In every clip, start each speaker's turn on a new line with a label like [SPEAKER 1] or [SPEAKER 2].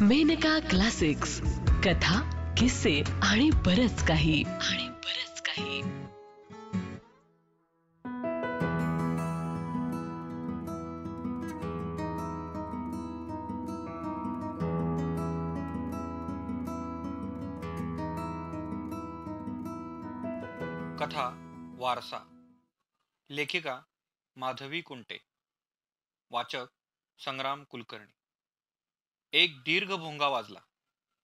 [SPEAKER 1] Maneka classics. कथा किस्से आणि बरच काही. आणि बरच काही.
[SPEAKER 2] कथा वारसा. लेखिका माधवी कुंटे. वाचक संग्राम कुलकर्णी. एक दीर्घ भोंगा वाजला.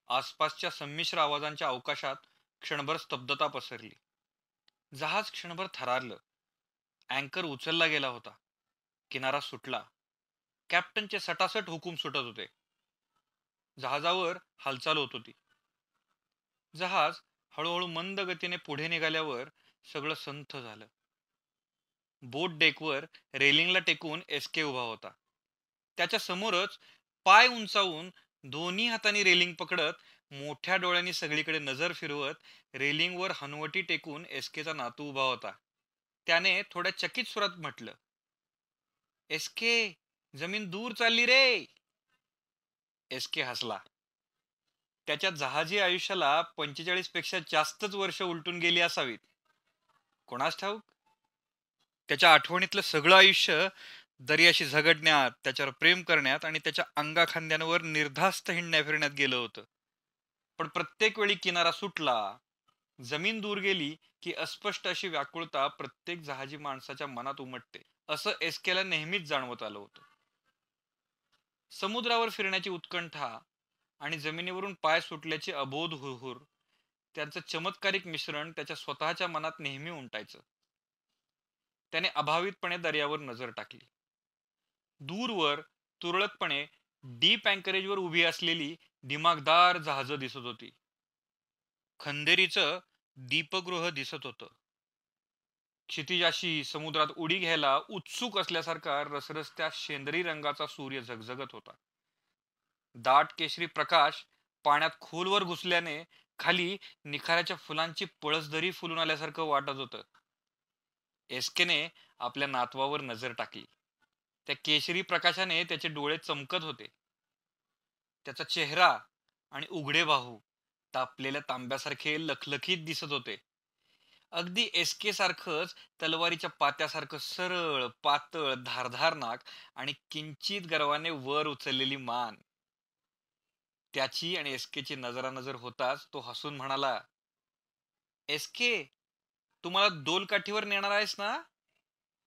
[SPEAKER 2] आसपासच्या संमिश्र आवाजांच्या अवकाशात क्षणभर स्तब्धता पसरली. जहाज क्षणभर थरारलं. अँकर उचलला गेला होता. किनारा सुटला. कॅप्टनचे सटासट हुकूम सुटत होते. जहाजावर हालचाल होत होती. जहाज हळूहळू मंद गतीने पुढे निघाल्यावर सगळं संथ झालं. बोट डेकवर रेलिंगला टेकून एसके उभा होता. त्याच्या समोरच पाय उंचावून दोन्ही हाताने रेलिंग पकडत मोठ्या डोळ्यांनी सगळीकडे नजर फिरवत रेलिंगवर हनवटी टेकून एसकेचा नातू उभा होता. त्याने थोड्या चकित सुरात म्हटलं एसके जमीन दूर चालली रे. एसके हसला. त्याच्या जहाजी आयुष्याला पंचेचाळीसपेक्षा जास्तच वर्ष उलटून गेली असावीत. कोणास ठाऊक? त्याच्या आठवणीतलं सगळं आयुष्य दर्याशी झगडण्यात त्याच्यावर प्रेम करण्यात आणि त्याच्या अंगाखांद्यांवर निर्धास्त हिंडण्या फिरण्यात गेलं होतं. पण प्रत्येक वेळी किनारा सुटला जमीन दूर गेली की अस्पष्ट अशी व्याकुळता प्रत्येक जहाजी माणसाच्या मनात उमटते असं एसकेला नेहमीच जाणवत आलं होतं. समुद्रावर फिरण्याची उत्कंठा आणि जमिनीवरून पाय सुटल्याची अबोध हुरहुर त्यांचं चमत्कारिक मिश्रण त्याच्या स्वतःच्या मनात नेहमी उमटायचं त्याने अभावितपणे दर्यावर नजर टाकली. दूरवर तुरळकपणे डीप अँकरेजवर उभी असलेली दिमागदार जहाज दिसत होती. खंदेरीचं दीपगृह दिसत होतं. क्षितिजाशी समुद्रात उडी घ्यायला उत्सुक असल्यासारखा रसरस्त्या शेंदरी रंगाचा सूर्य झगझगत होता. दाट केशरी प्रकाश पाण्यात खोलवर घुसल्याने खाली निखाऱ्याच्या फुलांची पळसदरी फुलून आल्यासारखं वाटत होतं. एसकेने आपल्या नातवावर नजर टाकली. त्या केशरी प्रकाशाने त्याचे डोळे चमकत होते. त्याचा चेहरा आणि उघडे बाहू तापलेल्या तांब्यासारखे लखलखीत दिसत होते. अगदी एसके सारखंच तलवारीच्या पात्यासारखं सरळ पातळ धारधार नाक आणि किंचित गर्वाने वर उचललेली मान. त्याची आणि एसकेची नजरानजर होताच तो हसून म्हणाला एसके तुम्हाला दोलकाठीवर नेणार आहेस ना?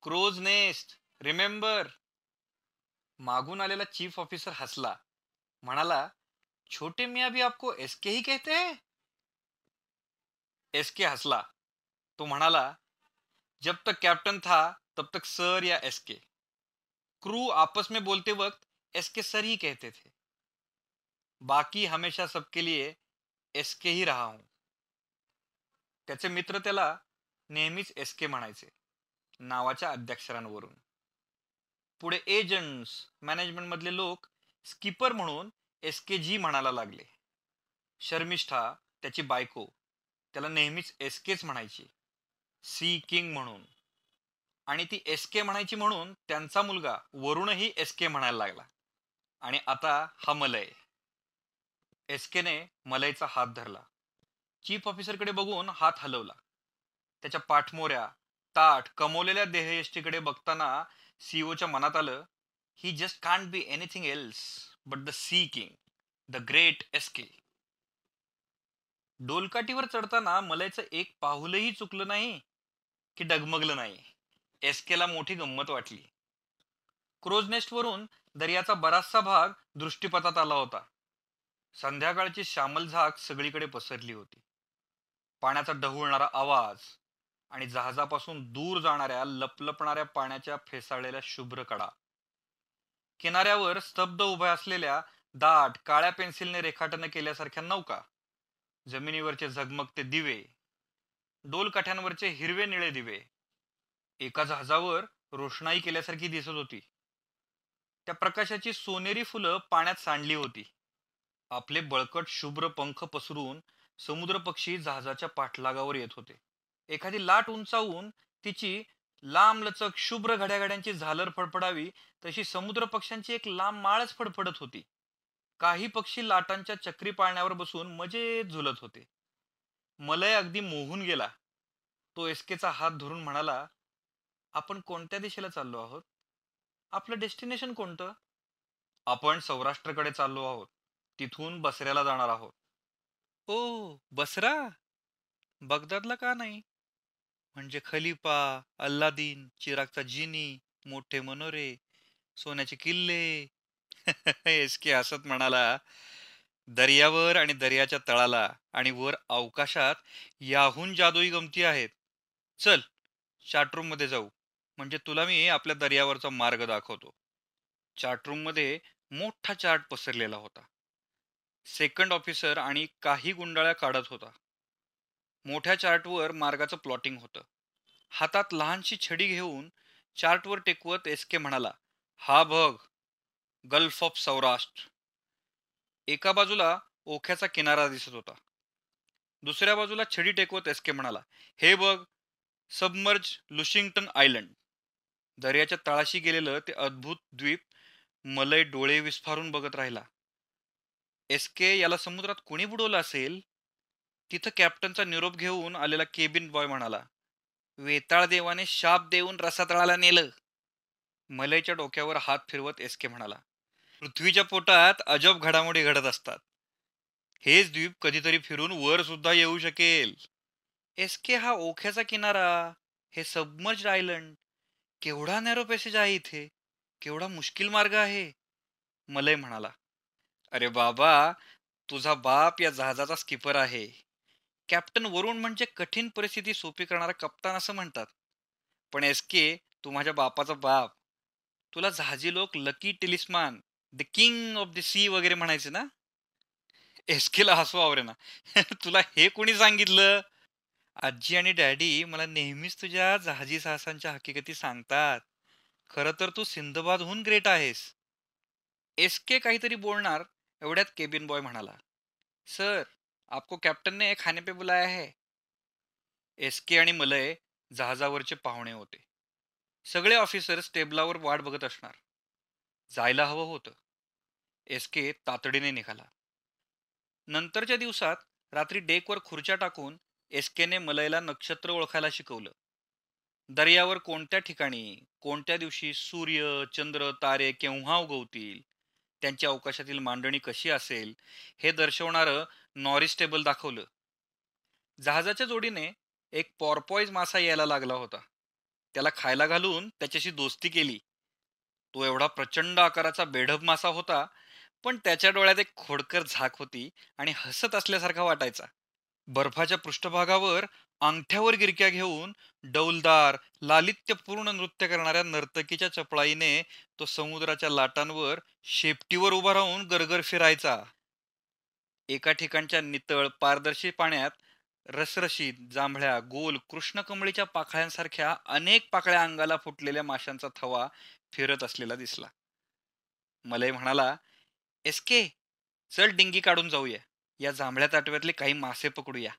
[SPEAKER 2] Crow's nest remember. मागून आलेला चीफ ऑफिसर हसला. म्हणाला छोटे मिया भी आपको एसके ही कहते हैं? एसके हसला. तो म्हणाला जब तक कैप्टन था तब तक सर या एसके क्रू आपस में बोलते वक्त एसके सर ही कहते थे. बाकी हमेशा सबके लिए एसके ही रहा हूं. त्याचे मित्र त्याला नेहमीच एसके म्हणायचे नावाच्या अध्यक्षरांवरून पुढे एजंट्स मॅनेजमेंट मधले लोक स्किपर म्हणून एस के जी म्हणायला लागले. शर्मिष्ठा त्याची बायको त्याला नेहमीच एस केच म्हणायची. सी किंग म्हणून. आणि ती एस के म्हणायची म्हणून त्यांचा मुलगा वरुणही एसके म्हणायला लागला. आणि आता हा मलय. एसकेने मलयचा हात धरला. चीफ ऑफिसरकडे बघून हात हलवला. त्याच्या पाठमोऱ्या ताठ कमवलेल्या देहयष्टीकडे बघताना सीईओच्या मनात आलं he just can't be anything else but the sea king the great SK डोलकाठीवर चढताना मलायचं एक पाहुलही चुकलं नाही की डगमगलं नाही एसकेला मोठी गंमत वाटली. क्रोजनेस्टवरून वरून दर्याचा बराचसा भाग दृष्टीपथात आला होता. संध्याकाळची श्यामल झाक सगळीकडे पसरली होती. पाण्याचा ढवळणारा आवाज आणि जहाजापासून दूर जाणाऱ्या लपलपणाऱ्या पाण्याच्या फेसाळलेल्या शुभ्र कडा. किनाऱ्यावर स्तब्ध उभ्या असलेल्या दाट काळ्या पेन्सिलने रेखाटन केल्यासारख्या नौका. जमिनीवरचे झगमगते दिवे. डोलकाठ्यांवरचे हिरवे निळे दिवे. एका जहाजावर रोषणाई केल्यासारखी दिसत होती. त्या प्रकाशाची सोनेरी फुलं पाण्यात सांडली होती. आपले बळकट शुभ्र पंख पसरून समुद्र पक्षी जहाजाच्या पाठलागावर येत होते. एखादी लाट उंचावून तिची लांब लचक शुभ्र घड्याघड्यांची झालर फडफडावी तशी समुद्र पक्ष्यांची एक लांब माळच फडफडत होती. काही पक्षी लाटांच्या चक्री पाळण्यावर बसून मजेत झुलत होते. मलय अगदी मोहून गेला. तो एसकेचा हात धरून म्हणाला आपण कोणत्या दिशेला चाललो आहोत? आपलं डेस्टिनेशन कोणतं? आपण सौराष्ट्रकडे चाललो आहोत. तिथून बसऱ्याला जाणार आहोत. ओ बसरा? बगदादला का नाही? म्हणजे खलिफा अल्लादीन चिरागचा जिनी मोठे मनोरे सोन्याचे किल्ले. एस के हसत म्हणाला दर्यावर आणि दर्याच्या तळाला आणि वर अवकाशात याहून जादुई गमती आहेत. चल चार्टरूममध्ये जाऊ. म्हणजे तुला मी आपल्या दर्यावरचा मार्ग दाखवतो. चार्टरूममध्ये मोठा चार्ट पसरलेला होता. सेकंड ऑफिसर आणि काही गुंडाळ्या काढत होता. मोठ्या चार्टवर मार्गाचं प्लॉटिंग होतं. हातात लहानशी छडी घेऊन चार्टवर टेकवत एस के म्हणाला हा बघ गल्फ ऑफ सौराष्ट्र. एका बाजूला ओख्याचा किनारा दिसत होता. दुसऱ्या बाजूला छडी टेकवत एस के म्हणाला हे बघ सबमर्ज लुशिंग्टन आयलंड. दर्याच्या तळाशी गेलेलं ते अद्भुत द्वीप मलय डोळे विस्फारून बघत राहिला. एसके याला समुद्रात कोणी बुडवलं असेल? तिथं कॅप्टनचा निरोप घेऊन आलेला केबिन बॉय म्हणाला वेताळ देवाने शाप देऊन रसातळाला नेलं. मलयच्या डोक्यावर हात फिरवत एसके म्हणाला पृथ्वीच्या पोटात अजब घडामोडी घडत असतात. हेच द्वीप कधीतरी फिरून वर सुद्धा येऊ शकेल. एसके हा ओख्याचा किनारा हे सबमर्ज आयलंड. केवढा नॅरो पॅसेज आहे इथे? केवढा मुश्किल मार्ग आहे? मलय म्हणाला अरे बाबा तुझा बाप या जहाजाचा स्किपर आहे. कॅप्टन वरुण म्हणजे कठीण परिस्थिती सोपी करणारा कप्तान असं म्हणतात. पण एस के तू माझ्या बापाचा बाप. तुला जहाजी लोक lucky talisman the king of the sea वगैरे म्हणायचे ना? एस केला हसू आवरे ना. तुला हे कोणी सांगितलं? आजी आणि डॅडी मला नेहमीच तुझ्या जहाजी साहसांच्या हकीकती सांगतात. खरं तर तू सिंधबादहून ग्रेट आहेस. एस के काहीतरी बोलणार एवढ्यात केबिन बॉय म्हणाला. सर आपको कॅप्टन ने खाने पे बुलाया है? एसके आणि मलय जहाजावरचे पाहुणे होते. सगळे ऑफिसर्स टेबलावर वाट बघत असणार. जायला हवं होतं. एसके तातडीने निघाला. नंतरच्या दिवसात रात्री डेकवर खुर्च्या टाकून एसकेने मलयला नक्षत्र ओळखायला शिकवलं. दर्यावर कोणत्या ठिकाणी कोणत्या दिवशी सूर्य चंद्र तारे केव्हा उगवतील त्यांच्या अवकाशातील मांडणी कशी असेल हे दर्शवणारं नॉरिस टेबल दाखवलं. जहाजाच्या जोडीने एक पॉरपॉईज मासा यायला लागला होता. त्याला खायला घालून त्याच्याशी दोस्ती केली. तो एवढा प्रचंड आकाराचा बेढब मासा होता पण त्याच्या डोळ्यात एक खोडकर झाक होती आणि हसत असल्यासारखा वाटायचा. बर्फाच्या पृष्ठभागावर अंगठ्यावर गिरक्या घेऊन डौलदार लालित्यपूर्ण नृत्य करणाऱ्या नर्तकीच्या चपळाईने तो समुद्राच्या लाटांवर शेपटीवर उभा राहून गरगर फिरायचा. एका ठिकाणच्या नितळ पारदर्शी पाण्यात रसरशीत जांभळ्या गोल कृष्णकमळीच्या पाकळ्यांसारख्या अनेक पाकळ्या अंगाला फुटलेल्या माशांचा थवा फिरत असलेला दिसला. मलय म्हणाला एसके चल डिंगी काढून जाऊया. या जांभळ्या ताटव्यातले काही मासे पकडूया.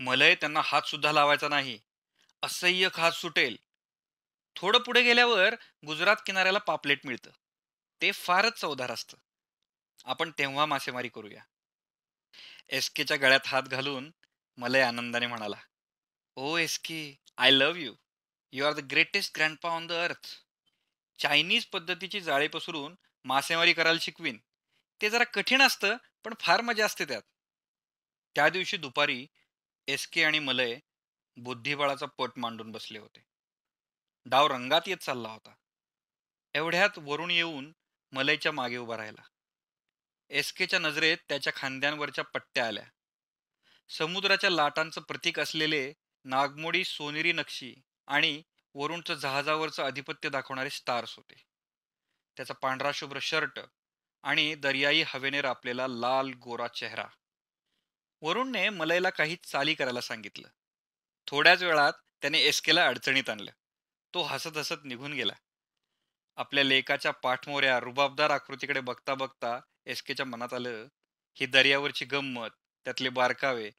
[SPEAKER 2] मलय त्यांना हात सुद्धा लावायचा नाही. असह्य खात सुटेल. थोडं पुढे गेल्यावर गुजरात किनाऱ्याला पापलेट मिळतं. ते फारच चवदार असतं. आपण तेव्हा मासेमारी करूया. एस केच्या गळ्यात हात घालून मलय आनंदाने म्हणाला ओ SK I love you. You are the greatest grandpa on the earth. Chinese पद्धतीची जाळे पसरून मासेमारी करायला शिकवीन. ते जरा कठीण असतं पण फार मजा असते त्यात. त्या दिवशी दुपारी एस के आणि मलय बुद्धिबळाचा पट मांडून बसले होते. डाव रंगात येत चालला होता. एवढ्यात वरून येऊन मलयच्या मागे उभा राहिला. एस केच्या नजरेत त्याच्या खांद्यांवरच्या पट्ट्या आल्या. समुद्राच्या लाटांचं प्रतीक असलेले नागमोडी सोनेरी नक्षी आणि वरुणचं जहाजावरचं आधिपत्य दाखवणारे स्टार्स होते. त्याचा पांढरा शुभ्र शर्ट आणि दर्याई हवेने रापलेला लाल गोरा चेहरा. वरुणने मलयला काही चाली करायला सांगितलं. थोड्याच वेळात त्याने एसकेला अडचणीत आणलं. तो हसत हसत निघून गेला. आपल्या लेकाच्या पाठमोऱ्या रुबाबदार आकृतीकडे बघता बघता एसकेच्या मनात आलं ही दर्यावरची गंमत त्यातले बारकावे.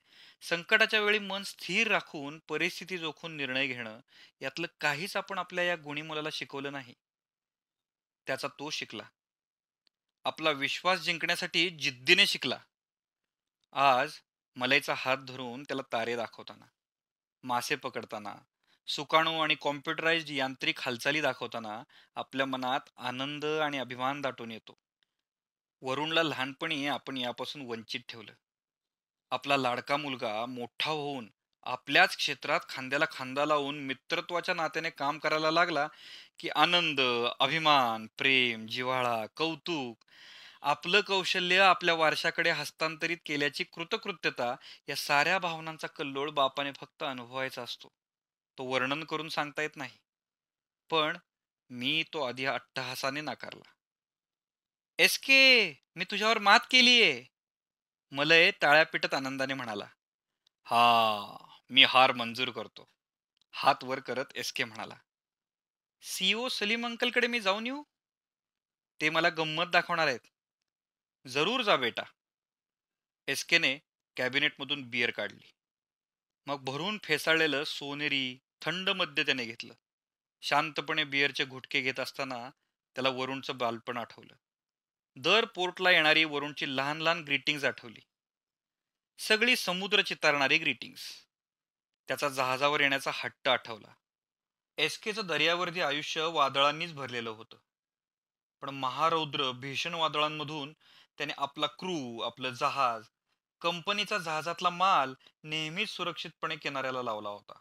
[SPEAKER 2] संकटाच्या वेळी मन स्थिर राखून परिस्थिती जोखून निर्णय घेणं यातलं काहीच आपण आपल्या या गुणी मुलाला शिकवलं नाही. त्याचा तो शिकला. आपला विश्वास जिंकण्यासाठी जिद्दीने शिकला. आज मलईचा हात धरून त्याला तारे दाखवताना मासे पकडताना सुकाणू आणि कॉम्प्युटराइज्ड यांत्रिक हालचाली दाखवताना आपल्या मनात आनंद आणि अभिमान दाटून येतो. वरुणला लहानपणी आपण यापासून वंचित ठेवलं. आपला लाडका मुलगा मोठा होऊन आपल्याच क्षेत्रात खांद्याला खांदा लावून मित्रत्वाच्या नात्याने काम करायला लागला की आनंद अभिमान प्रेम जिव्हाळा कौतुक आपलं कौशल्य आपल्या वारशाकडे हस्तांतरित केल्याची कृतकृत्यता या साऱ्या भावनांचा कल्लोळ बापाने फक्त अनुभवायचा असतो. तो वर्णन करून सांगता येत नाही. पण मी तो आधी अट्टहासाने नाकारला. एस के मी तुझ्यावर मात केलीये. मलय टाळ्या पिटत आनंदाने म्हणाला हा मी हार मंजूर करतो. हात वर करत एस के म्हणाला सीओ सलीम अंकलकडे मी जाऊन येऊ? ते मला गंमत दाखवणार आहेत. जरूर जा बेटा. एस केने कॅबिनेटमधून बियर काढली. मग भरून फेसाळलेलं सोनेरी थंड मद्य त्याने घेतलं. शांतपणे बियरचे घुटके घेत असताना त्याला वरुणचं बालपण आठवलं. दर पोर्टला येणारी वरुणची लहान लहान ग्रीटिंग्ज आठवली. सगळी समुद्र चितारणारी ग्रीटिंग्स त्याचा जहाजावर येण्याचा हट्ट आठवला. एसकेचं दर्यावरती आयुष्य वादळांनीच भरलेलं होतं. पण महारौद्र भीषण वादळांमधून त्याने आपला क्रू आपलं जहाज कंपनीचा जहाजातला माल नेहमीच सुरक्षितपणे किनाऱ्याला लावला होता.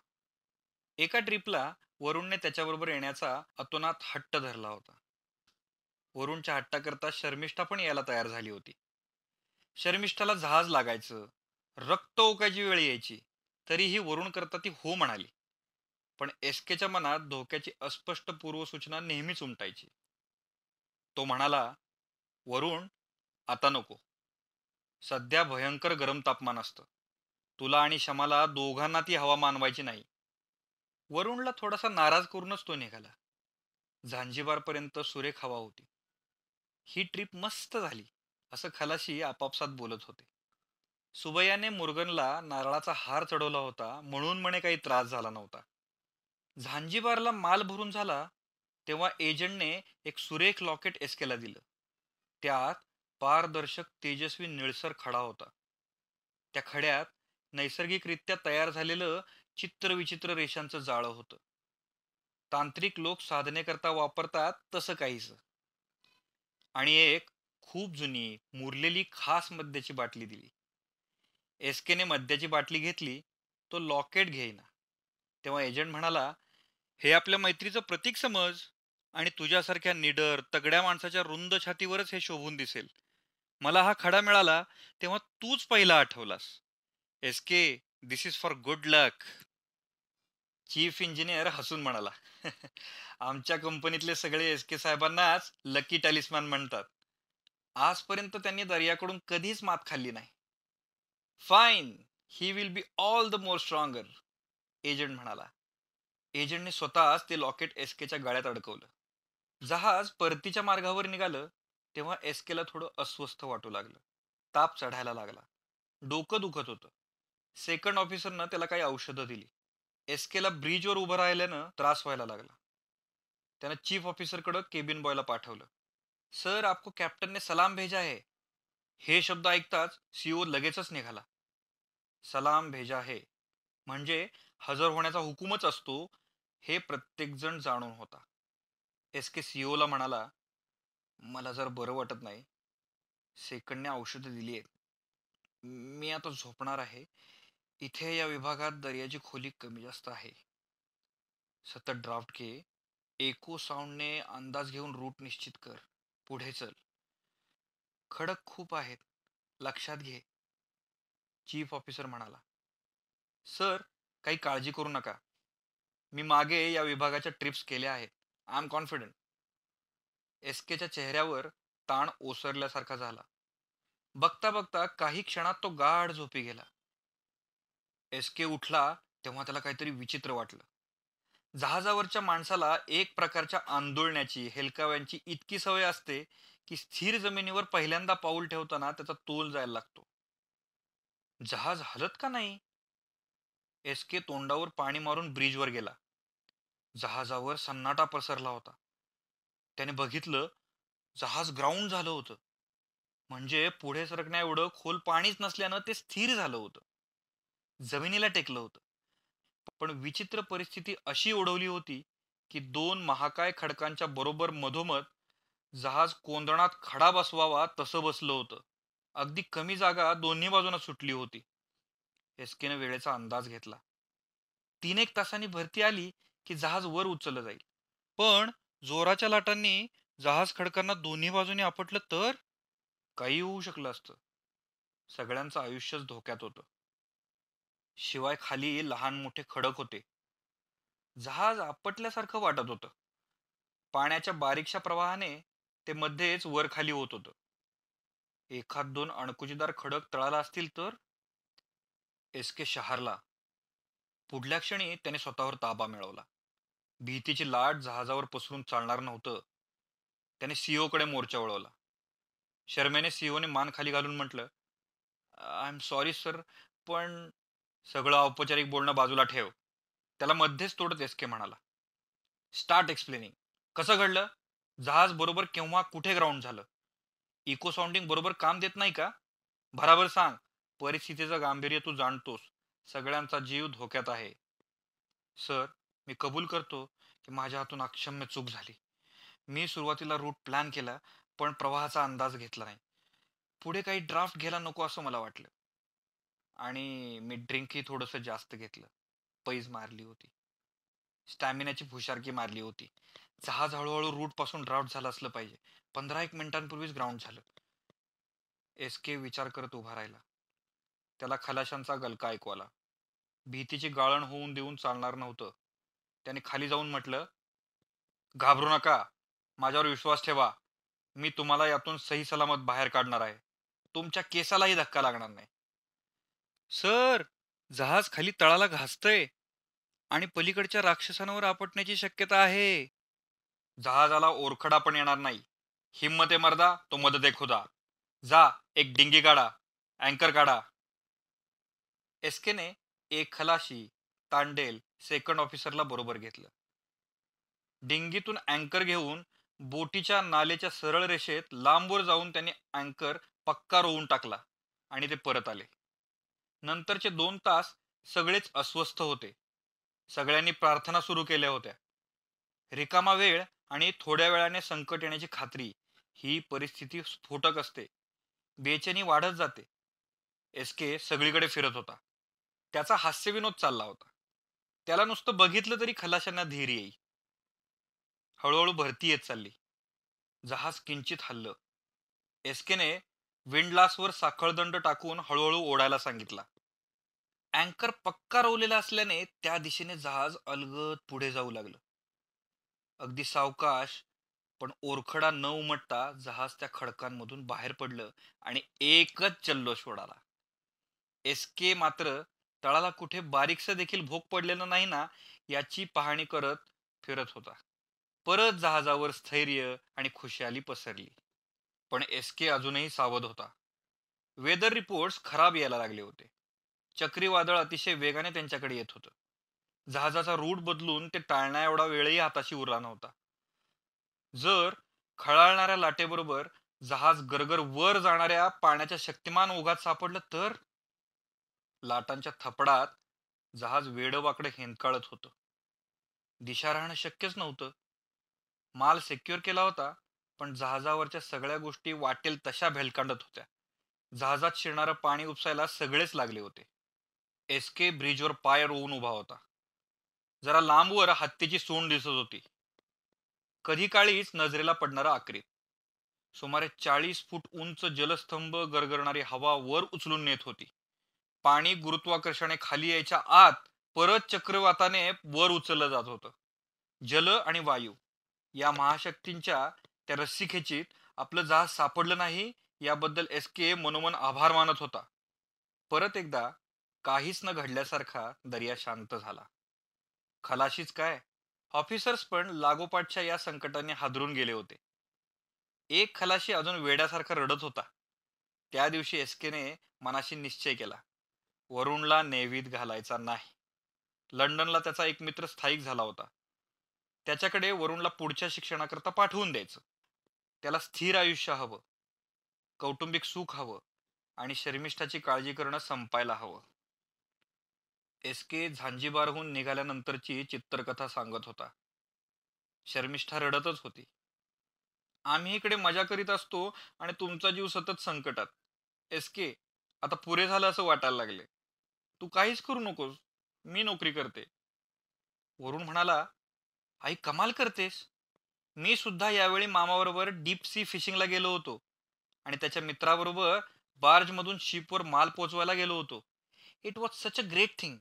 [SPEAKER 2] एका ट्रिपला वरुणने त्याच्याबरोबर येण्याचा अतोनात हट्ट धरला होता. वरुणच्या हट्टाकरता शर्मिष्ठा पण यायला तयार झाली होती. शर्मिष्ठाला जहाज लागायचं रक्त ओकायची वेळ यायची तरीही वरुण करता ती हो म्हणाली. पण एसकेच्या मनात धोक्याची अस्पष्ट पूर्वसूचना नेहमीच उमटायची. तो म्हणाला वरुण आता नको. सध्या भयंकर गरम तापमान असतं. तुला आणि शमाला दोघांना ती हवा मानवायची नाही. वरुणला थोडासा नाराज करूनच तो निघाला. झांजीबारपर्यंत सुरेख हवा होती. ही ट्रिप मस्त झाली असं खलाशी आपापसात बोलत होते. सुबैयाने मुरगनला नारळाचा हार चढवला होता म्हणून म्हणे काही त्रास झाला नव्हता. झांजीबारला माल भरून झाला तेव्हा एजंटने एक सुरेख लॉकेट एसकेला दिलं. त्यात पारदर्शक तेजस्वी निळसर खडा होता. त्या खड्यात नैसर्गिकरित्या तयार झालेलं चित्रविचित्र रेषांचं जाळं होतं. तांत्रिक लोक साधनेकरता वापरतात तसं काहीच आणि एक खूप जुनी मुरलेली खास मद्याची बाटली दिली. एसकेने मद्याची बाटली घेतली तो लॉकेट घेईना. तेव्हा एजंट म्हणाला हे आपल्या मैत्रीचं प्रतीक समज आणि तुझ्यासारख्या निडर तगड्या माणसाच्या रुंद छातीवरच हे शोभून दिसेल. मला हा खडा मिळाला तेव्हा तूच पहिला आठवलास. S K this is for good luck chief engineer हसून म्हणाला आमच्या कंपनीतले सगळे एस के साहेबांनाच लकी टॅलिस्मॅन म्हणतात. आजपर्यंत त्यांनी दर्याकडून कधीच मात खाल्ली नाही. Fine he will be all the more stronger agent म्हणाला. एजंटने स्वतःच ते लॉकेट एस केच्या गाड्यात अडकवलं. जहाज परतीच्या मार्गावर निघालं तेव्हा एस केला थोडं अस्वस्थ वाटू लागलं. ताप चढायला लागला. डोकं दुखत होतं. सेकंड ऑफिसरनं त्याला काही औषधं दिली. एसकेला ब्रिजवर उभं राहिल्यानं त्रास व्हायला लागला. त्यानं चीफ ऑफिसरकडं केबिन बॉयला पाठवलं. सर आपको कॅप्टन ने सलाम भेजा है. हे शब्द ऐकताच सीओ लगेचच निघाला. सलाम भेजा है म्हणजे हजर होण्याचा हुकूमच असतो हे प्रत्येकजण जाणून होता. एस के सीओला म्हणाला मला जर बरं वाटत नाही सेकंडने औषधं दिली आहेत. मी आता झोपणार आहे. इथे या विभागात दर्याची खोली कमी जास्त आहे. सतत ड्राफ्ट घे एको साऊंडने अंदाज घेऊन रूट निश्चित कर. पुढे चल. खडक खूप आहेत. लक्षात घे. चीफ ऑफिसर म्हणाला. सर काही काळजी करू नका. मी मागे या विभागाच्या ट्रिप्स केल्या आहेत. आय एम कॉन्फिडंट एसकेच्या चेहऱ्यावर ताण ओसरल्यासारखा झाला. बघता बघता काही क्षणात तो गाढ झोपी गेला. एसके उठला तेव्हा त्याला काहीतरी विचित्र वाटलं. जहाजावरच्या माणसाला एक प्रकारच्या आंदोलण्याची हेलकाव्यांची इतकी सवय असते की स्थिर जमिनीवर पहिल्यांदा पाऊल ठेवताना त्याचा तोल जायला लागतो. जहाज हलत का नाही? एस के तोंडावर पाणी मारून ब्रिजवर गेला. जहाजावर सन्नाटा पसरला होता. त्याने बघितलं जहाज ग्राउंड झालं होतं. म्हणजे पुढे सरकण्या एवढं खोल पाणीच नसल्यानं ते स्थिर झालं होतं. जमिनीला टेकलं होतं. पण विचित्र परिस्थिती अशी ओढवली होती की दोन महाकाय खडकांच्या बरोबर मधोमध जहाज कोंदणात खडा बसवावा तसं बसलं होतं. अगदी कमी जागा दोन्ही बाजूंना सुटली होती. एसकेनं वेळेचा अंदाज घेतला. तीन एक तासांनी भरती आली की जहाज वर उचललं जाईल. पण जोराच्या लाटांनी जहाज खडकांना दोन्ही बाजूने आपटलं तर? काही होऊ शकलं असतं. सगळ्यांचं आयुष्यच धोक्यात होतं. शिवाय खाली लहान मोठे खडक होते. जहाज आपटल्यासारखं वाटत होतं. पाण्याच्या बारीकशा प्रवाहाने ते मध्येच वर खाली होत होतं. एखाद दोन अणकुचीदार खडक तळाला असतील तर? एस के शहारला. पुढल्या क्षणी त्याने स्वतःवर ताबा मिळवला. भीतीची लाट जहाजावर पसरून चालणार नव्हतं. त्याने सीओकडे मोर्चा वळवला. शर्मेने सीओने मान खाली घालून म्हटलं आय एम सॉरी सर पण सगळं औपचारिक बोलणं बाजूला ठेव. त्याला मध्येच तोडत एसके म्हणाला. स्टार्ट एक्सप्लेनिंग कसं घडलं? जहाज बरोबर केव्हा कुठे ग्राउंड झालं? इको साऊंडिंग बरोबर काम देत नाही का? बराबर सांग. परिस्थितीचं गांभीर्य तू जाणतोस. सगळ्यांचा जीव धोक्यात आहे. सर मी कबूल करतो की माझ्या हातून अक्षम्य चूक झाली. मी सुरुवातीला रूट प्लॅन केला पण प्रवाहाचा अंदाज घेतला नाही. पुढे काही ड्राफ्ट घ्यायला नको असं मला वाटलं. आणि मी ड्रिंकही थोडंसं जास्त घेतलं. पैज मारली होती. स्टॅमिनाची फुशारकी मारली होती. जहाज हळूहळू रूटपासून ड्राफ्ट झालं असलं पाहिजे. पंधरा एक मिनिटांपूर्वीच ग्राउंड झालं. एस के विचार करत उभा राहिला. त्याला खलाशांचा गलका ऐकू आला. भीतीची गाळण होऊन देऊन चालणार नव्हतं. त्याने खाली जाऊन म्हटलं घाबरू नका. माझ्यावर विश्वास ठेवा. मी तुम्हाला यातून सही सलामत बाहेर काढणार आहे. तुमच्या केसालाही धक्का लागणार नाही. सर जहाज खाली तळाला घासतय आणि पलीकडच्या राक्षसांवर आपटण्याची शक्यता आहे. जहाजाला ओरखडा पण येणार नाही. हिम्मत आहे मर्दा तो मदत आहे खुदा. जा एक डिंगी काढा अँकर काढा. एसकेने एक खलाशी तांडेल सेकंड ऑफिसरला बरोबर घेतलं. डिंगीतून अँकर घेऊन बोटीच्या नालेच्या सरळ रेषेत लांबवर जाऊन त्यांनी अँकर पक्का रोवून टाकला आणि ते परत आले. नंतरचे दोन तास सगळेच अस्वस्थ होते. सगळ्यांनी प्रार्थना सुरू केल्या होत्या. रिकामा वेळ आणि थोड्या वेळाने संकट येण्याची खात्री ही परिस्थिती स्फोटक असते. बेचैनी वाढत जाते. एस के सगळीकडे फिरत होता. त्याचा हास्यविनोद चालला होता. त्याला नुसतं बघितलं तरी खलाशांना धीर येई हळूहळू भरती येत चालली. जहाज किंचित हल्लं. एसकेने विंडलासवर साखळदंड टाकून हळूहळू ओढायला सांगितला. अँकर पक्का रोवलेला असल्याने त्या दिशेने जहाज अलगद पुढे जाऊ लागलं. अगदी सावकाश पण ओरखडा न उमटता जहाज त्या खडकांमधून बाहेर पडलं आणि एकच चल्लोष उडाला एसके मात्र तळाला कुठे बारीकसं देखील भोग पडलेलं नाही ना याची पाहणी करत फिरत होता. परत जहाजावर स्थैर्य आणि खुशाली पसरली. पण एसके अजूनही सावध होता. वेदर रिपोर्ट्स खराब यायला लागले होते. चक्रीवादळ अतिशय वेगाने त्यांच्याकडे येत होतं. जहाजाचा रूट बदलून ते टाळण्या एवढा वेळही हाताशी उरला नव्हता. जर खळाळणाऱ्या लाटेबरोबर जहाज गरगर वर जाणाऱ्या पाण्याच्या शक्तिमान ओघात सापडलं तर? लाटांच्या थपडात जहाज वेडवाकडे हेंदकाळत होतं. दिशा राहणं शक्यच नव्हतं. माल सेक्युअर केला होता. पण जहाजावरच्या सगळ्या गोष्टी वाटेल तशा भेलकांडत होत्या. जहाजात शिरणारं पाणी उपसायला सगळेच लागले होते. एसके ब्रिजवर पाय रोवून उभा होता. जरा लांबवर हत्तीची सोंड दिसत होती. कधी काळीच नजरेला पडणारा आकरीत. सुमारे चाळीस फूट उंच जलस्तंभ गरगरणारी हवा वर उचलून नेत होती. पाणी गुरुत्वाकर्षणे खाली यायच्या आत परत चक्रवाताने वर उचललं जात होतं. जल आणि वायू या महाशक्तींच्या त्या रस्सी खेचीत आपलं जहाज सापडलं नाही याबद्दल एस के मनोमन आभार मानत होता. परत एकदा काहीच न घडल्यासारखा दर्या शांत झाला. खलाशीच काय? ऑफिसर्स पण लागोपाठच्या या संकटाने हादरून गेले होते. एक खलाशी अजून वेड्यासारखा रडत होता. त्या दिवशी एसकेने मनाशी निश्चय केला. वरुणला नेवीत घालायचा नाही. लंडनला त्याचा एक मित्र स्थायिक झाला होता. त्याच्याकडे वरुणला पुढच्या शिक्षणाकरता पाठवून द्यायचं. त्याला स्थिर आयुष्य हवं. कौटुंबिक सुख हवं आणि शर्मिष्ठाची काळजी करणं संपायला हवं. एस के झांजीबारहून निघाल्यानंतरची चित्रकथा सांगत होता. शर्मिष्ठा रडतच होती. आम्ही इकडे मजा करीत असतो आणि तुमचा जीव सतत संकटात. एस के आता पुरे झालं असं वाटायला लागले. तू काहीच करू नकोस. मी नोकरी करते. वरुण म्हणाला आई कमाल करतेस. मी सुद्धा यावेळी मामाबरोबर डीप सी फिशिंगला गेलो होतो. आणि त्याच्या मित्राबरोबर बार्जमधून शिपवर माल पोचवायला गेलो होतो. It was such a great thing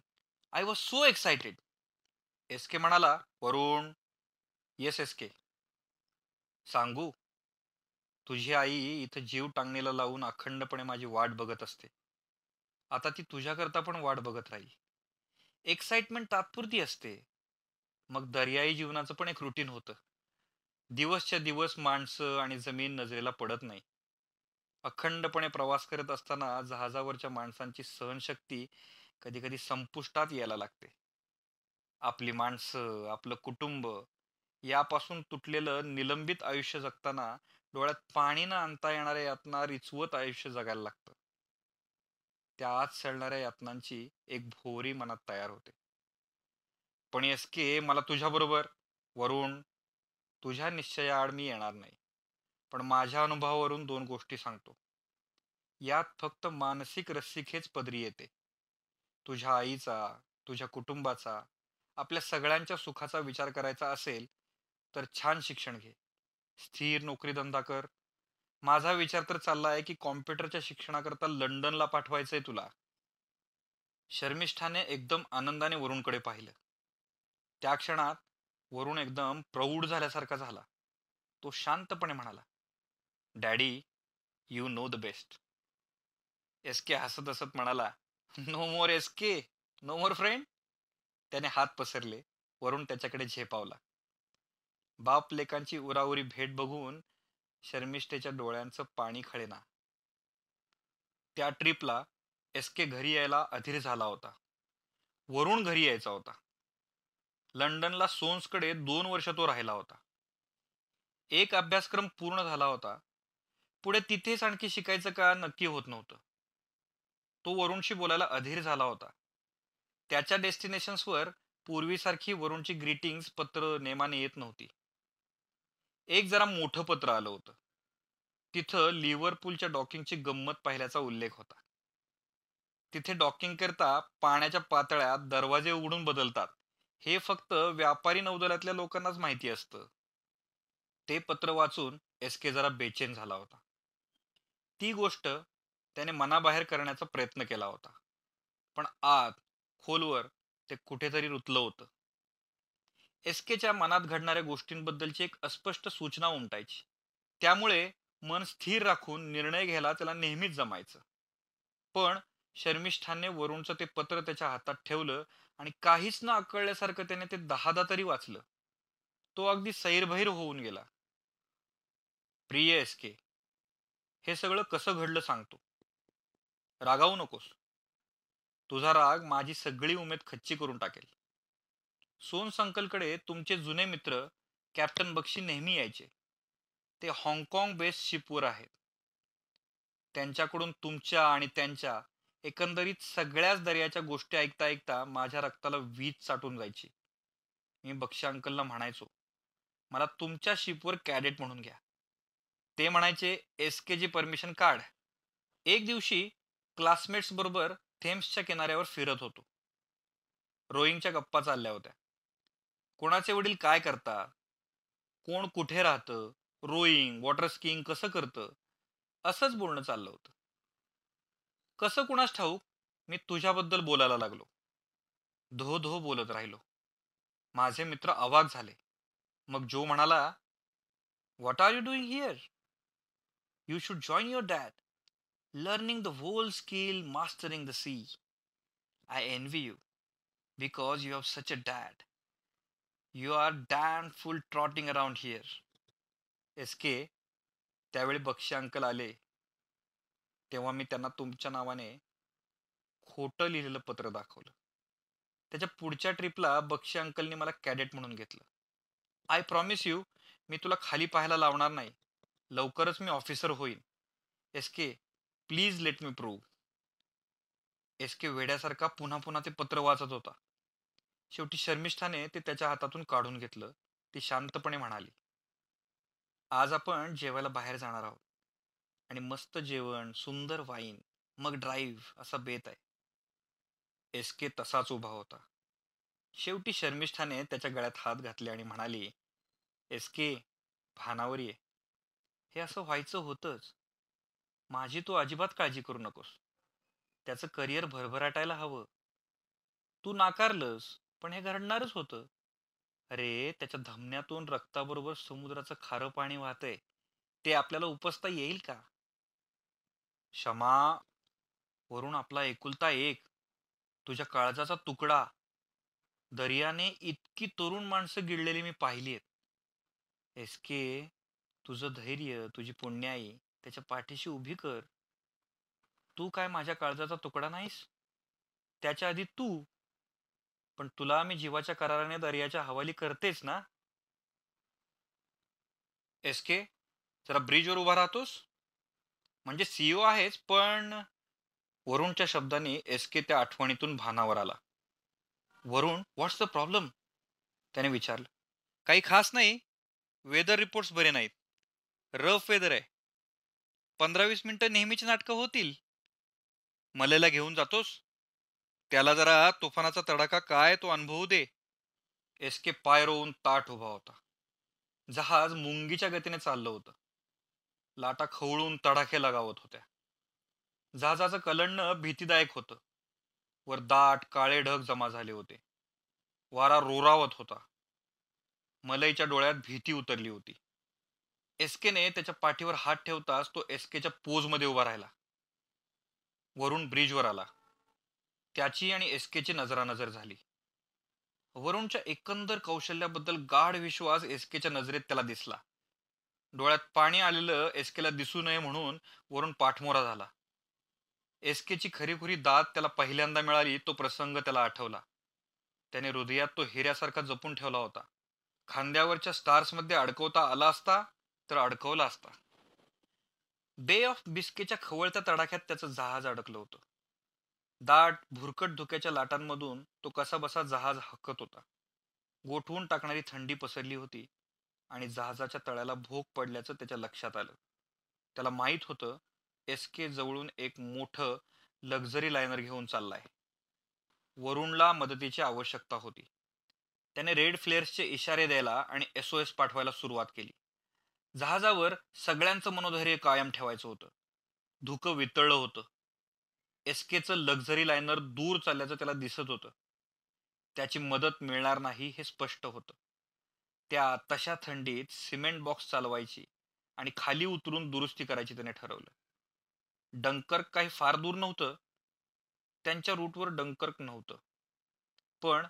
[SPEAKER 2] I was so excited S K म्हणाला वरुण येस एस के सांगू? तुझी आई इथं जीव टांगणीला लावून अखंडपणे माझी वाट बघत असते. आता ती तुझ्याकरता पण वाट बघत राहील. एक्साइटमेंट तात्पुरती असते. मग दर्याई जीवनाचं पण एक रुटीन होतं. दिवसच्या दिवस माणसं आणि जमीन नजरेला पडत नाही. अखंडपणे प्रवास करत असताना जहाजावरच्या माणसांची सहनशक्ती कधी कधी संपुष्टात यायला लागते. आपली माणसं आपलं कुटुंब यापासून तुटलेलं निलंबित आयुष्य जगताना डोळ्यात पाणी न आणता येणाऱ्या यातना रिचवत आयुष्य जगायला लागतं. त्या आत सळणाऱ्या यातनांची एक भोरी मनात तयार होते. पण एस के मला तुझ्याबरोबर वरुण तुझ्या निश्चयाआड मी येणार नाही. पण माझ्या अनुभवावरून दोन गोष्टी सांगतो. यात फक्त मानसिक रस्सीखेच पदरी येते. तुझ्या आईचा तुझ्या कुटुंबाचा आपल्या सगळ्यांच्या सुखाचा विचार करायचा असेल तर छान शिक्षण घे. स्थिर नोकरी धंदा कर. माझा विचार तर चालला आहे की कॉम्प्युटरच्या शिक्षणाकरता लंडनला पाठवायचंय तुला. शर्मिष्ठाने एकदम आनंदाने वरुणकडे पाहिलं. त्या क्षणात वरून एकदम प्रौढ झाल्यासारखा झाला. तो शांतपणे म्हणाला daddy you know the best S K हसत हसत म्हणाला no more S K no more friend त्याने हात पसरले वरून त्याच्याकडे झेपावला बाप लेकांची उराउरी भेट बघून शर्मिष्ठेच्या डोळ्यांचं पाणी खळेना. त्या ट्रिपला एस के घरी यायला अधीर झाला होता. वरून घरी यायचा होता. लंडनला सोन्सकडे दोन वर्ष तो राहिला होता. एक अभ्यासक्रम पूर्ण झाला होता. पुढे तिथेच आणखी शिकायचं का नक्की होत नव्हतं. तो वरुणशी बोलायला अधीर झाला होता. त्याच्या डेस्टिनेशन्सवर पूर्वीसारखी वरुणची ग्रीटिंग्स पत्र नेमाने येत नव्हती. एक जरा मोठं पत्र आलं होतं. तिथं लिव्हरपूलच्या डॉकिंगची गंमत पाहिल्याचा उल्लेख होता. तिथे डॉकिंग करता पाण्याच्या पातळ्यात दरवाजे उघडून बदलतात. हे फक्त व्यापारी नौदलातल्या लोकांनाच माहिती असतं. ते पत्र वाचून एस के जरा बेचैन झाला होता. ती गोष्ट त्याने मनाबाहेर करण्याचा प्रयत्न केला होता. पण आत खोलवर ते कुठेतरी रुतलं होतं. एस केच्या मनात घडणाऱ्या गोष्टींबद्दलची एक अस्पष्ट सूचना उमटायची. त्यामुळे मन स्थिर राखून निर्णय घ्यायला त्याला नेहमीच जमायचं. पण शर्मिष्ठाने वरुणचं ते पत्र त्याच्या हातात ठेवलं आणि काहीच न अकळल्यासारखं त्याने ते दहादा तरी वाचलं. तो अगदी सैरभैर होऊन गेला. प्रिय एस के हे सगळं कसं घडलं सांगतो. रागावू नकोस. तुझा राग माझी सगळी उमेद खच्ची करून टाकेल. सोन संकलकडे तुमचे जुने मित्र कॅप्टन बक्षी नेहमी यायचे. ते हाँगकाँग बेस्ड शिपवर आहेत. त्यांच्याकडून तुमच्या आणि त्यांच्या एकंदरीत सगळ्याच दर्याच्या गोष्टी ऐकता ऐकता माझ्या रक्ताला वीज चाटून जायची. मी बक्षी अंकलला म्हणायचो मला तुमच्या शिपवर कॅडेट म्हणून घ्या. ते म्हणायचे एस के जी परमिशन काढ. एक दिवशी क्लासमेट्स बरोबर थेम्सच्या किनाऱ्यावर फिरत होतो. रोईंगच्या गप्पा चालल्या होत्या. कोणाचे वडील काय करतात? कोण कुठे राहतं? रोईंग वॉटर स्कीइंग कसं करतं? असंच बोलणं चाललं होतं. कसं कुणास ठाऊक मी तुझ्याबद्दल बोलायला लागलो. धो धो बोलत राहिलो. माझे मित्र अवाक झाले. मग जो म्हणाला what are you doing here you should join your dad learning the whole skill mastering the sea I envy you because you have such a dad you are damn fool trotting around here S K त्यावेळी Bakshi uncle आले. तेव्हा मी त्यांना तुमच्या नावाने खोटं लिहिलेलं पत्र दाखवलं. त्याच्या पुढच्या ट्रिपला बक्षी अंकलनी मला कॅडेट म्हणून घेतलं. आय प्रॉमिस यू मी तुला खाली पाहायला लावणार नाही. लवकरच मी ऑफिसर होईन. S K please let me prove S K वेड्यासारखा पुन्हा पुन्हा ते पत्र वाचत होता. शेवटी शर्मिष्ठाने ते त्याच्या हातातून काढून घेतलं. ती शांतपणे म्हणाली आज आपण जेवायला बाहेर जाणार आहोत. आणि मस्त जेवण सुंदर वाईन मग ड्राईव्ह असा बेत आहे. एस के तसाच उभा होता. शेवटी शर्मिष्ठाने त्याच्या गळ्यात हात घातले आणि म्हणाली एस के भानावर ये. हे असं व्हायचं होतंच. माझी तू अजिबात काळजी करू नकोस. त्याचं करिअर भरभराटायला हवं. तू नाकारलंस पण हे घडणारच होतं. अरे त्याच्या धमन्यातून रक्ताबरोबर समुद्राचं खारं पाणी वाहतंय. ते आपल्याला उपसता येईल का? क्षमा वरून आपला एकुलता एक तुझ्या काळजाचा तुकडा. दर्याने इतकी तरुण माणसं गिळलेली मी पाहिली आहेत. एस के तुझं धैर्य तुझी पुण्याई त्याच्या पाठीशी उभी कर. तू काय माझ्या काळजाचा तुकडा नाहीस? त्याच्या आधी तू. पण तुला मी जीवाच्या कराराने दर्याच्या हवाली करतेच ना? एस के जरा ब्रिजवर उभा राहतोस? म्हणजे सीईओ आहेच पण वरुणच्या शब्दाने एस के त्या आठवणीतून भानावर आला. वरुण व्हॉट्स द प्रॉब्लेम त्याने विचारलं. काही खास नाही. वेदर रिपोर्ट्स बरे नाहीत. रफ वेदर आहे. पंधरा वीस मिनटं नेहमीची नाटकं होतील. मलेला घेऊन जातोस. त्याला जरा तुफानाचा तडाखा काय तो अनुभवू दे. एस के पाय रोवून ताट उभा होता. जहाज मुंगीच्या गतीने चाललं होतं. लाटा खवळून तडाखे लगावत होत्या. जहाजाचं कलंडणं भीतीदायक होतं. वर दाट काळे ढग जमा झाले होते. वारा रोरावत होता. मलईच्या डोळ्यात भीती उतरली होती. एसकेने त्याच्या पाठीवर हात ठेवताच तो एसकेच्या पोजमध्ये उभा राहिला. वरून ब्रिजवर आला. त्याची आणि एसकेची नजरानजर झाली. वरुणच्या एकंदर कौशल्याबद्दल गाढ विश्वास एसकेच्या नजरेत त्याला दिसला. डोळ्यात पाणी आलेलं एसकेला दिसू नये म्हणून वरून पाठमोरा झाला. एसकेची खरीखुरी दात त्याला पहिल्यांदा मिळाली तो प्रसंग त्याला आठवला. त्याने हृदयात तो हिऱ्यासारखा जपून ठेवला होता. खांद्यावरच्या स्टार्समध्ये अडकवता आला असता तर अडकवला असता. बे ऑफ बिस्केच्या खवळत्या तडाख्यात त्याचं जहाज अडकलं होतं. दाट भुरकट धुक्याच्या लाटांमधून तो कसा बसा जहाज हकत होता. गोठवून टाकणारी थंडी पसरली होती. आणि जहाजाच्या तळ्याला भोग पडल्याचं त्याच्या लक्षात आलं. त्याला माहीत होतं एस के जवळून एक मोठं लक्झरी लायनर घेऊन चाललाय. वरुणला मदतीची आवश्यकता होती. त्याने रेड फ्लेअर्सचे इशारे द्यायला आणि एसओएस पाठवायला सुरुवात केली. जहाजावर सगळ्यांचं मनोधैर्य कायम ठेवायचं होतं. धुकं वितळलं होतं. एसकेचं लक्झरी लायनर दूर चालल्याचं त्याला दिसत होतं. त्याची मदत मिळणार नाही हे स्पष्ट होतं. त्या तशा थंडीत सिमेंट बॉक्स चालवायची आणि खाली उतरून दुरुस्ती करायची त्याने ठरवलं. डंकर्क काही फार दूर नव्हतं. त्यांच्या रूटवर डंकर्क नव्हतं. पण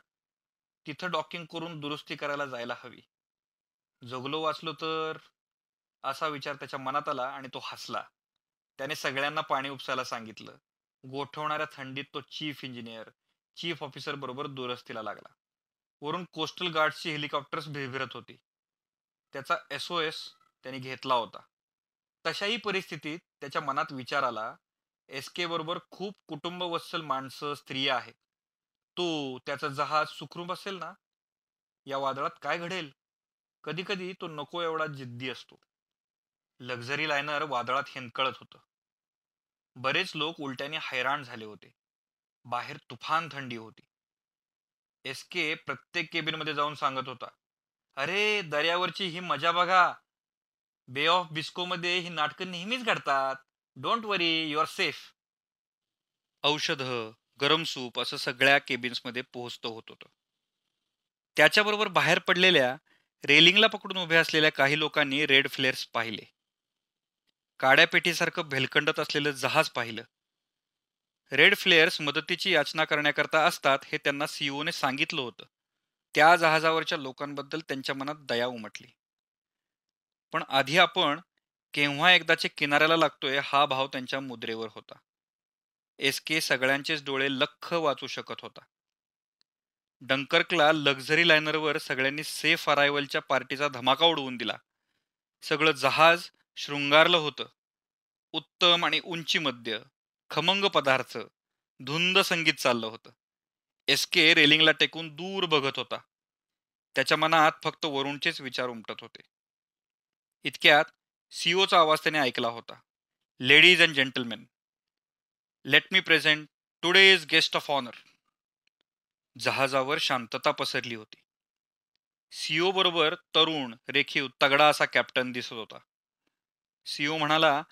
[SPEAKER 2] तिथं डॉकिंग करून दुरुस्ती करायला जायला हवी. जगलो वाचलो तर असा विचार त्याच्या मनात आला आणि तो हसला. त्याने सगळ्यांना पाणी उपसायला सांगितलं. गोठवणाऱ्या थंडीत तो चीफ इंजिनियर चीफ ऑफिसर बरोबर दुरुस्तीला लागला. वरून कोस्टल गार्डची हेलिकॉप्टर्स भिरभिरत होती. त्याचा एस ओएस त्यांनी घेतला होता. तशाही परिस्थितीत त्याच्या मनात विचार आला एस के बरोबर खूप कुटुंबवत्सल माणसं स्त्रिया आहेत. तो त्याचं जहाज सुखरूप असेल ना? या वादळात काय घडेल? कधी कधी तो नको एवढा जिद्दी असतो. लक्झरी लायनर वादळात हेनकळत होतं. बरेच लोक उलट्याने हैराण झाले होते. बाहेर तुफान थंडी होती. एस के प्रत्येक केबिनमध्ये जाऊन सांगत होता. अरे दर्यावरची ही मजा बघा. बे ऑफ बिस्कोमध्ये ही नाटकं नेहमीच घडतात. Don't worry your safe. औषध गरम सूप असं सगळ्या केबिन्समध्ये पोहोचतो होत होतं. त्याच्याबरोबर बाहेर पडलेल्या रेलिंगला पकडून उभे असलेल्या काही लोकांनी रेड फ्लेअर्स पाहिले. काड्यापेटीसारखं भेलकंडत असलेलं जहाज पाहिलं. रेड फ्लेअर्स मदतीची याचना करण्याकरता असतात हे त्यांना सीओने सांगितलं होतं. त्या जहाजावरच्या लोकांबद्दल त्यांच्या मनात दया उमटली. पण आधी आपण केव्हा एकदाचे किनाऱ्याला लागतोय हा भाव त्यांच्या मुद्रेवर होता. एस के सगळ्यांचेच डोळे लख वाचू शकत होता. डंकर्कला लक्झरी लायनरवर सगळ्यांनी सेफ अरायवलच्या पार्टीचा धमाका उडवून दिला. सगळं जहाज शृंगारलं होतं. उत्तम आणि उंची मध्य खमंग पदार्थ धुंद संगीत चाललं होतं. एस के रेलिंगला टेकून दूर बघत होता. त्याच्या मनात फक्त वरुणचेच विचार उमटत होते. इतक्यात सीओचा आवाज त्याने ऐकला होता. Ladies and gentlemen let me present today is guest of honour जहाजावर शांतता पसरली होती. सीओ बरोबर तरुण रेखीव तगडा असा कॅप्टन दिसत होता. सीओ म्हणाला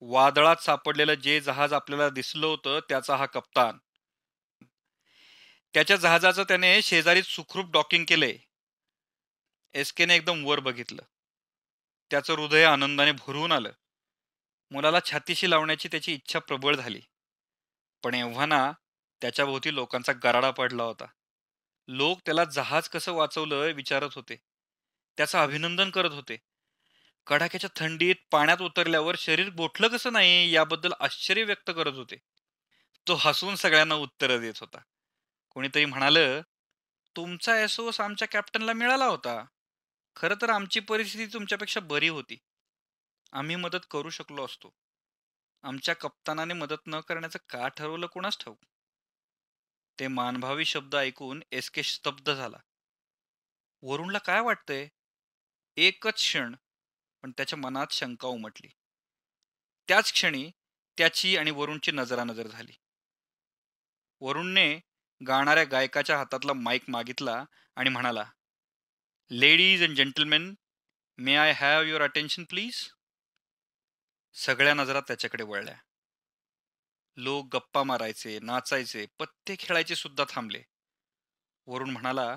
[SPEAKER 2] वादळात सापडलेलं जे जहाज आपल्याला दिसलं होतं त्याचा हा कप्तान. त्याच्या जहाजाचं त्याने शेजारी सुखरूप डॉकिंग केलंय. एस केने एकदम वर बघितलं. त्याचं हृदय आनंदाने भरून आलं. मुलाला छातीशी लावण्याची त्याची इच्छा प्रबळ झाली. पण एव्हाना त्याच्याभोवती लोकांचा गराडा पडला होता. लोक त्याला जहाज कसं वाचवलं विचारत होते. त्याचं अभिनंदन करत होते. कडाक्याच्या थंडीत पाण्यात उतरल्यावर शरीर गोठलं कसं नाही याबद्दल आश्चर्य व्यक्त करत होते. तो हसून सगळ्यांना उत्तर देत होता. कोणीतरी म्हणाल तुमचा एसओस आमच्या कॅप्टनला मिळाला होता. खरं तर आमची परिस्थिती तुमच्यापेक्षा बरी होती. आम्ही मदत करू शकलो असतो. आमच्या कप्तानाने मदत न करण्याचं का ठरवलं कोणाच ठाऊक? ते मानभावी शब्द ऐकून एस के स्तब्ध झाला. वरुणला काय वाटतंय? एकच क्षण. पण त्याच्या मनात शंका उमटली. त्याच क्षणी त्याची आणि वरुणची नजरानजर झाली. वरुणने गाणाऱ्या गायकाच्या हातातला माईक मागितला आणि म्हणाला ladies and gentlemen may I have your attention please सगळ्या नजरा त्याच्याकडे वळल्या. लोक गप्पा मारायचे नाचायचे पत्ते खेळायचे सुद्धा थांबले. वरुण म्हणाला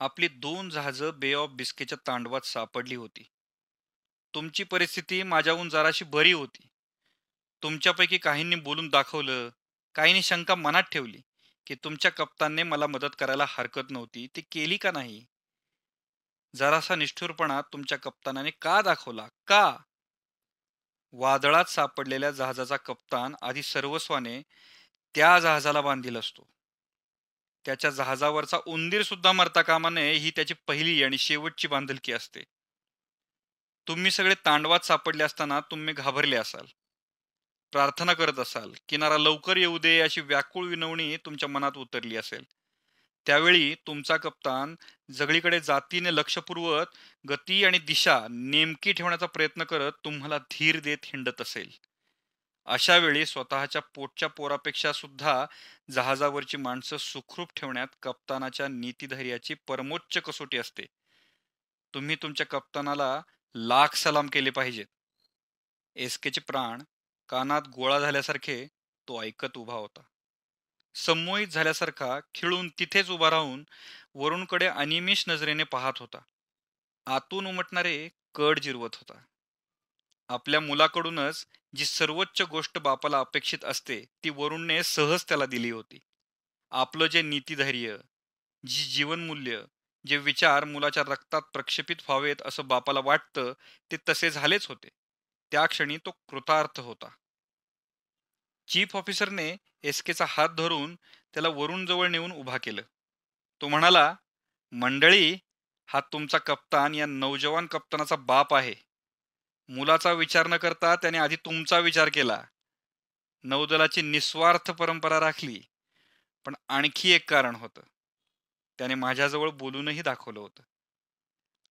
[SPEAKER 2] आपली दोन जहाजं बे ऑफ बिस्केच्या तांडवात सापडली होती. तुमची परिस्थिती माझ्याहून जराशी बरी होती. तुमच्यापैकी काहींनी बोलून दाखवलं काहींनी शंका मनात ठेवली की तुमच्या कप्तानने मला मदत करायला हरकत नव्हती ती केली का नाही? जरासा निष्ठुरपणा तुमच्या कप्तानाने का दाखवला? का? वादळात सापडलेल्या जहाजाचा कप्तान आधी सर्वस्वाने त्या जहाजाला बांधील असतो. त्याच्या जहाजावरचा उंदीर सुद्धा मरता कामा नये ही त्याची पहिली आणि शेवटची बांधलकी असते. तुम्ही सगळे तांडवात सापडले असताना तुम्ही घाबरले असाल. प्रार्थना करत असाल किनारा लवकर येऊ दे अशी व्याकुळ विनवणी तुमच्या मनात उतरली असेल. त्यावेळी तुमचा कप्तान जगळीकडे जातीने लक्षपूर्वक गती आणि दिशा नेमकी ठेवण्याचा प्रयत्न करत तुम्हाला धीर देत हिंडत असेल. अशा वेळी स्वतःच्या पोटच्या पोरापेक्षा सुद्धा जहाजावरची माणसं सुखरूप ठेवण्यात कप्तानाच्या नीतिधैर्याची परमोच्च कसोटी असते. तुम्ही तुमच्या कप्तानाला लाख सलाम केले पाहिजेत. एसकेचे प्राण कानात गोळा झाल्यासारखे तो ऐकत उभा होता. संमोहित झाल्यासारखा खिळून तिथेच उभा राहून वरुणकडे अनिमिष नजरेने पाहत होता. आतून उमटणारे कड जिरवत होता. आपल्या मुलाकडूनच जी सर्वोच्च गोष्ट बापाला अपेक्षित असते ती वरुणने सहज त्याला दिली होती. आपलं जे नीतिधैर्य जी जीवनमूल्य जे विचार मुलाच्या रक्तात प्रक्षेपित व्हावेत असं बापाला वाटतं ते तसे झालेच होते. त्या क्षणी तो कृतार्थ होता. चीफ ऑफिसरने एसकेचा हात धरून त्याला वरून जवळ नेऊन उभा केलं. तो म्हणाला मंडळी हा तुमचा कप्तान या नौजवान कप्तानाचा बाप आहे. मुलाचा विचार न करता त्याने आधी तुमचा विचार केला. नौदलाची निस्वार्थ परंपरा राखली. पण आणखी एक कारण होतं. त्याने माझ्याजवळ बोलूनही दाखवलं होतं.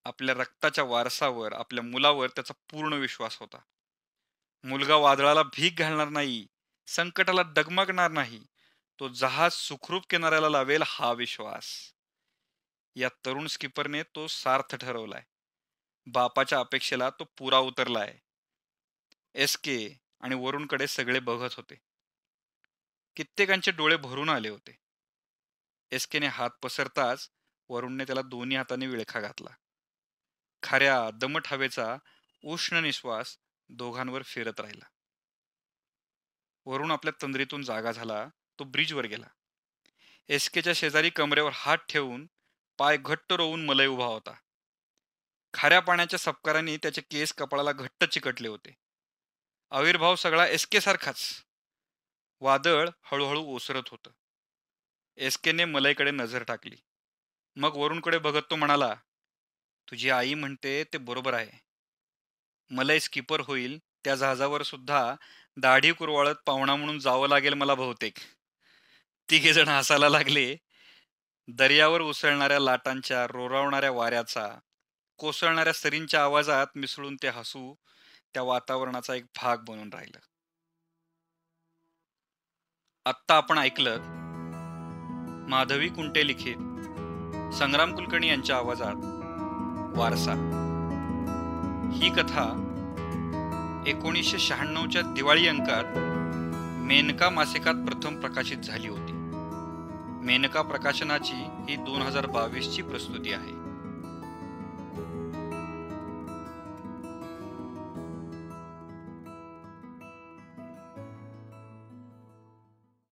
[SPEAKER 2] आपल्या रक्ताच्या वारसावर आपल्या मुलावर त्याचा पूर्ण विश्वास होता. मुलगा वादळाला भीक घालणार नाही संकटाला डगमगणार नाही तो जहाज सुखरूप किनाऱ्याला लावेल हा विश्वास. या तरुण स्किपरने तो सार्थ ठरवलाय. बापाच्या अपेक्षेला तो पुरा उतरलाय. एस के आणि वरुणकडे सगळे बघत होते. कित्येकांचे डोळे भरून आले होते. एसकेने हात पसरताच वरुणने त्याला दोन्ही हाताने विळखा घातला. खऱ्या दमट हवेचा उष्ण निश्वास दोघांवर फिरत राहिला. वरुण आपल्या तंद्रीतून जागा झाला तो ब्रिजवर गेला. एसकेच्या शेजारी कमरेवर हात ठेवून पाय घट्ट रोवून मलय उभा होता. खाऱ्या पाण्याच्या सपकाराने त्याचे केस कपाळाला घट्ट चिकटले होते. आविर्भाव सगळा एसके सारखाच वादळ हळूहळू ओसरत होतं. एसकेने मलईकडे नजर टाकली. मग वरुणकडे बघत तो म्हणाला तुझी आई म्हणते ते बरोबर आहे. मलई स्किपर होईल त्या जहाजावर सुद्धा दाढी कुरवाळत पाहुणा म्हणून जावं लागेल मला बहुतेक. तिघे जण हसायला लागले. दर्यावर उसळणाऱ्या लाटांच्या रोरावणाऱ्या वाऱ्याचा कोसळणाऱ्या सरींच्या आवाजात मिसळून ते हसू त्या वातावरणाचा एक भाग बनून राहिलं. आत्ता आपण ऐकलं माधवी कुंटे लिखित संग्राम कुलकर्णी यांच्या आवाजात वारसा. ही कथा एकोणीसशे शहाण्णवच्या दिवाळी अंकात मेनका मासिकात प्रथम प्रकाशित झाली होती. मेनका प्रकाशनाची ही दोन हजार बावीसची प्रस्तुती आहे.